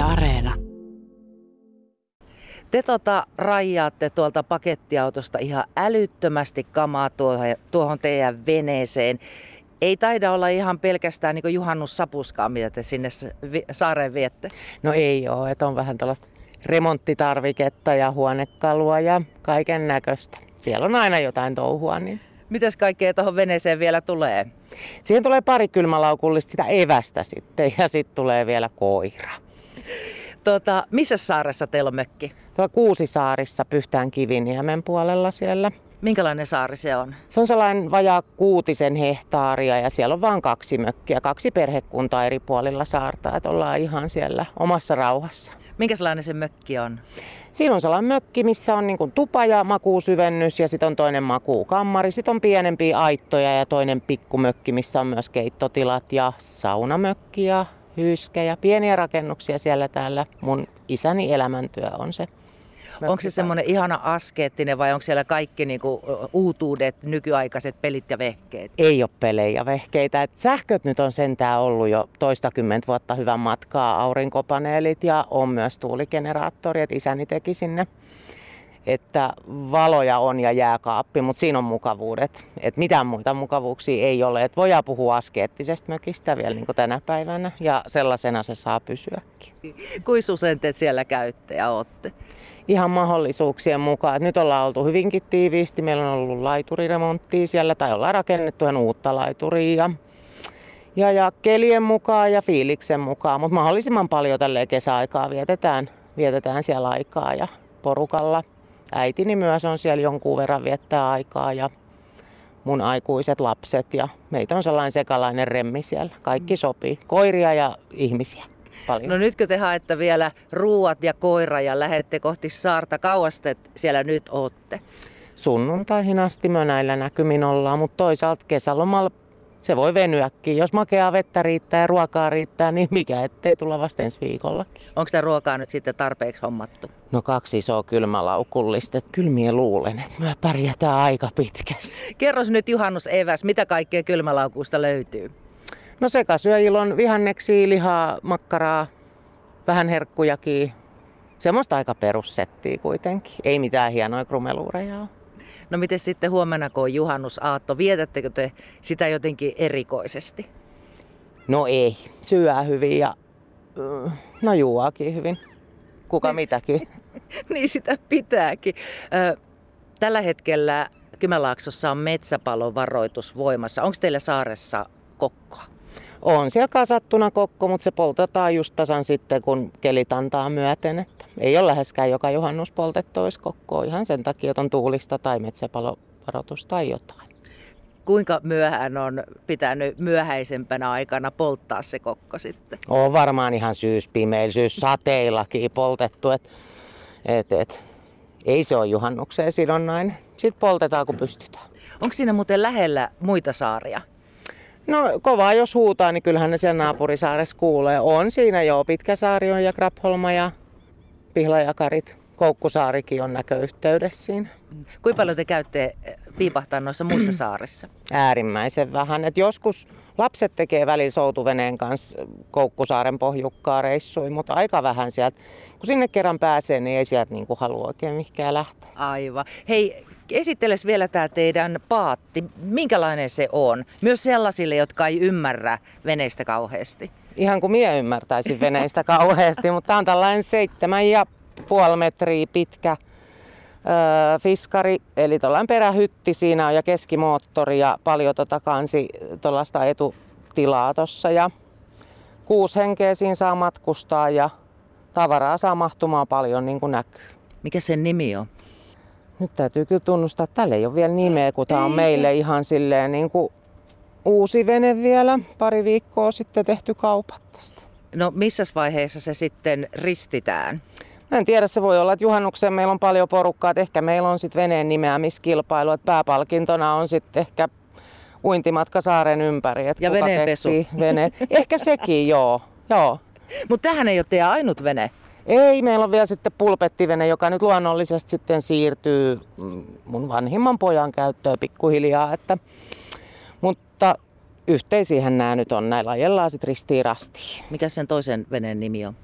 Yle Areena. Te tota rajaatte tuolta pakettiautosta ihan älyttömästi kamaa tuohon, tuohon teidän veneeseen. Ei taida olla ihan pelkästään niin juhannussapuskaa, mitä te sinne saareen viette. No ei ole, että on vähän tällaista remonttitarviketta ja huonekalua ja kaiken näköistä. Siellä on aina jotain touhua. Niin... Mitäs kaikkea tuohon veneeseen vielä tulee? Siihen tulee pari kylmälaukullista sitä evästä sitten ja sitten tulee vielä koira. Tota, missä saaressa teillä on mökki? Tuolla Kuusisaarissa Pyhtään Kiviniemen puolella siellä. Minkälainen saari se on? Se on sellainen vajaa kuutisen hehtaaria ja siellä on vain kaksi mökkiä, kaksi perhekuntaa eri puolilla saarta, että ollaan ihan siellä omassa rauhassa. Minkälainen se mökki on? Siinä on sellainen mökki, missä on niin kuin tupa ja makuusyvennys ja sitten on toinen makuukammari. Sitten on pienempiä aittoja ja toinen pikkumökki, missä on myös keittotilat ja saunamökki ja hyyskejä. Pieniä rakennuksia siellä täällä. Mun isäni elämäntyö on se. Onko se semmoinen ihana askeettinen vai onko siellä kaikki niinku uutuudet, nykyaikaiset pelit ja vehkeet? Ei ole pelejä ja vehkeitä. Et sähköt nyt on sentään ollut jo toistakymmentä vuotta hyvän matkaa, aurinkopaneelit ja on myös tuuligeneraattori, että isäni teki sinne että valoja on ja jääkaappi, mutta siinä on mukavuudet. Et mitään muita mukavuuksia ei ole. Et voidaan puhua askeettisesta mökistä vielä niin kuin tänä päivänä ja sellaisena se saa pysyäkin. Kuinka usein te siellä käytte ja olette? Ihan mahdollisuuksien mukaan. Et nyt ollaan oltu hyvinkin tiiviisti. Meillä on ollut laituriremonttia siellä tai ollaan rakennettu ihan uutta laituria. Ja, ja kelien mukaan ja fiiliksen mukaan, mutta mahdollisimman paljon tälle kesäaikaa vietetään, vietetään siellä aikaa ja porukalla äitini myös on siellä jonkun verran viettää aikaa ja mun aikuiset lapset ja meitä on sellainen sekalainen remmi siellä. Kaikki mm. sopii, koiria ja ihmisiä. Paljon. No nytkö te haette vielä ruuat ja koira ja lähette kohti saarta? Kauas te siellä nyt ootte? Sunnuntaihin asti me näillä näkymin ollaan, mutta toisaalta kesälomalla se voi venyäkin. Jos makeaa vettä riittää ja ruokaa riittää, niin mikä ettei tulla vasta ensi viikollakin. Onko tämä ruokaa nyt sitten tarpeeksi hommattu? No kaksi isoa kylmälaukullista. Kyllä minä luulen, että me pärjätään aika pitkästi. Kerros nyt juhannus eväs, mitä kaikkea kylmälaukusta löytyy? No sekasyöjillä on vihanneksia, lihaa, makkaraa, vähän herkkujakin. Semmoista aika perussettiä kuitenkin. Ei mitään hienoja krumeluureja ole. No miten sitten huomenna, kun on juhannusaatto, vietättekö te sitä jotenkin erikoisesti? No ei, syö hyvin ja no juoakin hyvin. Kuka niin. mitäkin. niin sitä pitääkin. Tällä hetkellä Kymenlaaksossa on metsäpalon varoitus voimassa. Onko teillä saaressa kokkoa? On siellä kasattuna kokko, mutta se poltetaan just tasan sitten, kun kelit antaa myöten. Että ei ole läheskään joka juhannus poltettu olisi kokkoa ihan sen takia, että on tuulista tai metsäpalovaroitus tai jotain. Kuinka myöhään on pitänyt myöhäisempänä aikana polttaa se kokko sitten? On varmaan ihan syyspimeillä, sateillakin poltettu. Et, et, et. Ei se ole juhannukseen sidonnainen. Sitten poltetaan kun pystytään. Onko siinä muuten lähellä muita saaria? No kovaa jos huutaa, niin kyllähän ne siellä naapurisaaressa kuulee. On siinä jo Pitkäsaari on ja Krapholma ja Pihlajakarit. Koukkusaarikin on näköyhteydessä siinä. Kuinka paljon te käytte piipahtaa noissa muissa saarissa? Äärimmäisen vähän. Et joskus lapset tekee välillä soutuveneen kanssa Koukkusaaren pohjukkaa reissui, mutta aika vähän sieltä. Kun sinne kerran pääsee, niin ei sieltä niinku halua oikein mihinkään lähteä. Aivan. Hei, esitteles vielä tämä teidän paatti. Minkälainen se on? Myös sellaisille, jotka ei ymmärrä veneistä kauheasti. Ihan kuin minä ymmärtäisin veneistä kauheasti, mutta tämä on tällainen seitsemän ja puoli metriä pitkä öö, fiskari, eli tuollainen perähytti siinä on ja keskimoottori ja paljon tota kansi tuollaista etutilaa tuossa ja kuusi henkeä siinä saa matkustaa ja tavaraa saa mahtumaan paljon niin kuin näkyy. Mikä sen nimi on? Nyt täytyy kyllä tunnustaa, että tällä ei ole vielä nimeä, kun tämä on meille ihan silleen niin kuin uusi vene vielä. Pari viikkoa sitten tehty kaupat tästä. No missä vaiheessa se sitten ristitään? Mä en tiedä, se voi olla, että juhannukseen meillä on paljon porukkaa, että ehkä meillä on sitten veneen nimeämiskilpailu, että pääpalkintona on sitten ehkä uintimatka saaren ympäri. Että ja veneenpesu. Vene. Ehkä sekin, joo. joo. Mutta tähän ei ole teidän ainut vene. Ei, meillä on vielä sitten pulpettivene, joka nyt luonnollisesti sitten siirtyy mun vanhimman pojan käyttöön pikkuhiljaa. Että, mutta yhteisiähän nämä nyt on, näillä ajellaan sitten ristiin rastiin. Mikä sen toisen veneen nimi on?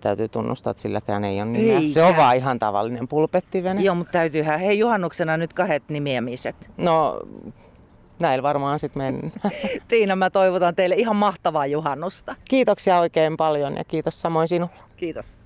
täytyy tunnustaa, että silläkään ei ole nimeä. Eikä. Se on vaan ihan tavallinen pulpettivene. Joo, mutta täytyyhän, hei juhannuksena nyt kahdet nimeämiset. No, näillä varmaan sitten mennään. Tiina, mä toivotan teille ihan mahtavaa juhannusta. Kiitoksia oikein paljon ja kiitos samoin sinulle. Kiitos.